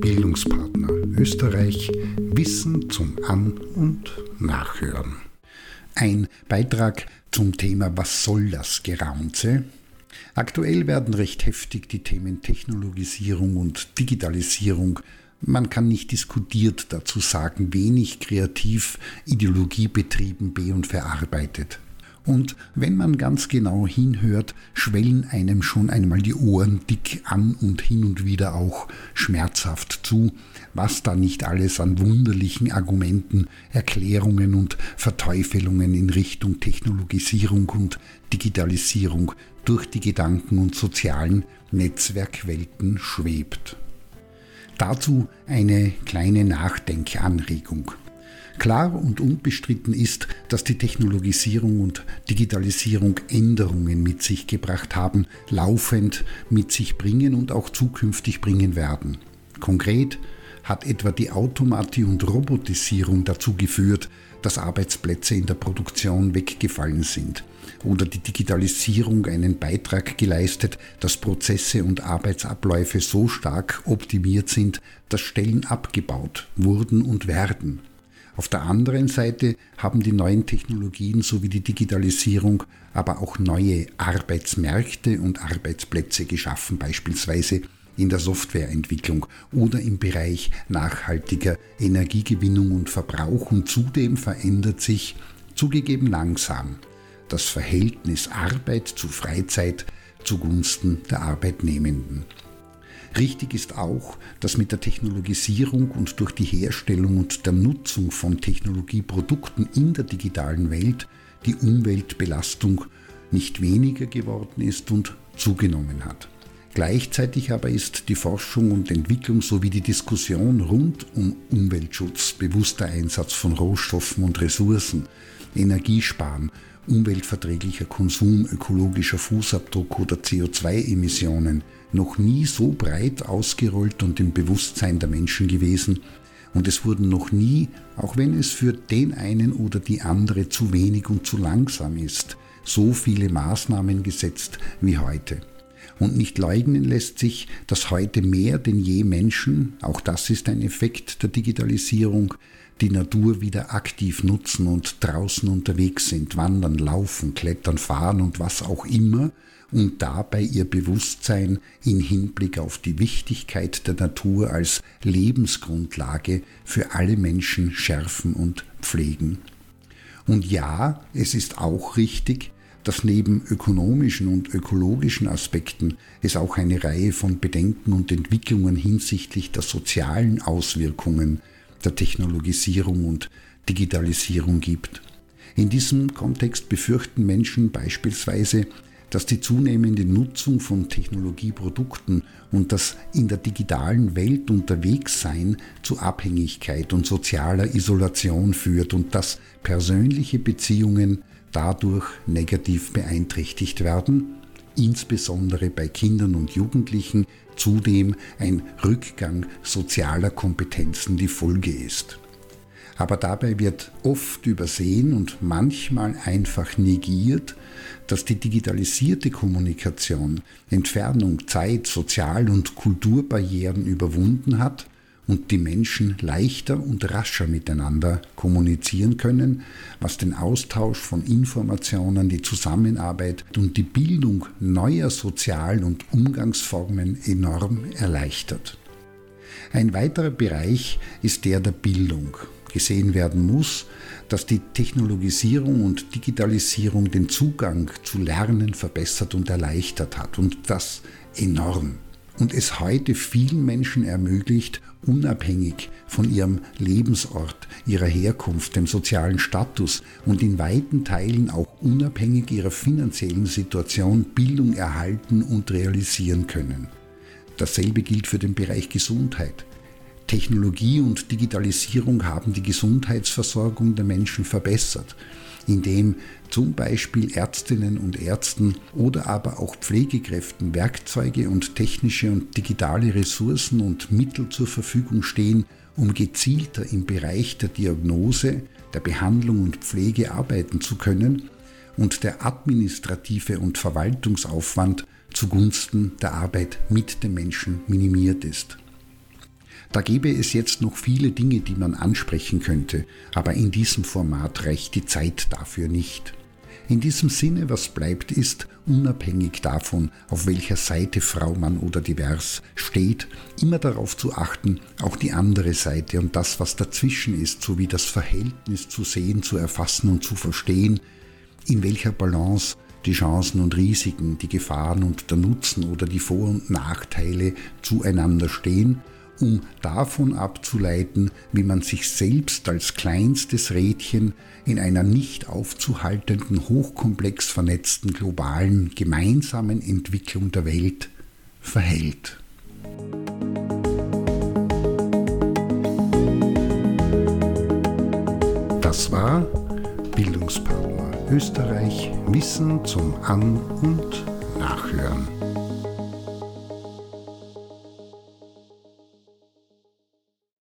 Bildungspartner Österreich Wissen zum An- und Nachhören. Ein Beitrag zum Thema Was soll das Geraunze? Aktuell werden recht heftig die Themen Technologisierung und Digitalisierung man kann nicht diskutiert dazu sagen, wenig kreativ ideologiebetrieben be- und verarbeitet. Und wenn man ganz genau hinhört, schwellen einem schon einmal die Ohren dick an und hin und wieder auch schmerzhaft zu, was da nicht alles an wunderlichen Argumenten, Erklärungen und Verteufelungen in Richtung Technologisierung und Digitalisierung durch die Gedanken und sozialen Netzwerkwelten schwebt. Dazu eine kleine Nachdenkanregung. Klar und unbestritten ist, dass die Technologisierung und Digitalisierung Änderungen mit sich gebracht haben, laufend mit sich bringen und auch zukünftig bringen werden. Konkret hat etwa die Automatie und Robotisierung dazu geführt, dass Arbeitsplätze in der Produktion weggefallen sind oder die Digitalisierung einen Beitrag geleistet, dass Prozesse und Arbeitsabläufe so stark optimiert sind, dass Stellen abgebaut wurden und werden. Auf der anderen Seite haben die neuen Technologien sowie die Digitalisierung aber auch neue Arbeitsmärkte und Arbeitsplätze geschaffen, beispielsweise in der Softwareentwicklung oder im Bereich nachhaltiger Energiegewinnung und Verbrauch und zudem verändert sich, zugegeben langsam, das Verhältnis Arbeit zu Freizeit zugunsten der Arbeitnehmenden. Richtig ist auch, dass mit der Technologisierung und durch die Herstellung und der Nutzung von Technologieprodukten in der digitalen Welt die Umweltbelastung nicht weniger geworden ist und zugenommen hat. Gleichzeitig aber ist die Forschung und Entwicklung sowie die Diskussion rund um Umweltschutz, bewusster Einsatz von Rohstoffen und Ressourcen, Energiesparen, umweltverträglicher Konsum, ökologischer Fußabdruck oder CO2-Emissionen noch nie so breit ausgerollt und im Bewusstsein der Menschen gewesen, und es wurden noch nie, auch wenn es für den einen oder die andere zu wenig und zu langsam ist, so viele Maßnahmen gesetzt wie heute. Und nicht leugnen lässt sich, dass heute mehr denn je Menschen, auch das ist ein Effekt der Digitalisierung, die Natur wieder aktiv nutzen und draußen unterwegs sind, wandern, laufen, klettern, fahren und was auch immer, und dabei ihr Bewusstsein in Hinblick auf die Wichtigkeit der Natur als Lebensgrundlage für alle Menschen schärfen und pflegen. Und ja, es ist auch richtig, dass neben ökonomischen und ökologischen Aspekten es auch eine Reihe von Bedenken und Entwicklungen hinsichtlich der sozialen Auswirkungen der Technologisierung und Digitalisierung gibt. In diesem Kontext befürchten Menschen beispielsweise, dass die zunehmende Nutzung von Technologieprodukten und das in der digitalen Welt unterwegs sein zu Abhängigkeit und sozialer Isolation führt und dass persönliche Beziehungen dadurch negativ beeinträchtigt werden, insbesondere bei Kindern und Jugendlichen zudem ein Rückgang sozialer Kompetenzen die Folge ist. Aber dabei wird oft übersehen und manchmal einfach negiert, dass die digitalisierte Kommunikation Entfernung, Zeit, Sozial- und Kulturbarrieren überwunden hat und die Menschen leichter und rascher miteinander kommunizieren können, was den Austausch von Informationen, die Zusammenarbeit und die Bildung neuer Sozial- und Umgangsformen enorm erleichtert. Ein weiterer Bereich ist der der Bildung. Gesehen werden muss, dass die Technologisierung und Digitalisierung den Zugang zu Lernen verbessert und erleichtert hat und das enorm und es heute vielen Menschen ermöglicht, unabhängig von ihrem Lebensort, ihrer Herkunft, dem sozialen Status und in weiten Teilen auch unabhängig ihrer finanziellen Situation Bildung erhalten und realisieren können. Dasselbe gilt für den Bereich Gesundheit. Technologie und Digitalisierung haben die Gesundheitsversorgung der Menschen verbessert indem zum Beispiel Ärztinnen und Ärzten oder aber auch Pflegekräften Werkzeuge und technische und digitale Ressourcen und Mittel zur Verfügung stehen, um gezielter im Bereich der Diagnose, der Behandlung und Pflege arbeiten zu können und der administrative und Verwaltungsaufwand zugunsten der Arbeit mit dem Menschen minimiert ist. Da gäbe es jetzt noch viele Dinge, die man ansprechen könnte, aber in diesem Format reicht die Zeit dafür nicht. In diesem Sinne, was bleibt, ist, unabhängig davon, auf welcher Seite Frau, Mann oder divers steht, immer darauf zu achten, auch die andere Seite und das, was dazwischen ist, sowie das Verhältnis zu sehen, zu erfassen und zu verstehen, in welcher Balance die Chancen und Risiken, die Gefahren und der Nutzen oder die Vor- und Nachteile zueinander stehen um davon abzuleiten, wie man sich selbst als kleinstes Rädchen in einer nicht aufzuhaltenden, hochkomplex vernetzten globalen gemeinsamen Entwicklung der Welt verhält. Das war Bildungspartner Österreich Wissen zum An- und Nachhören.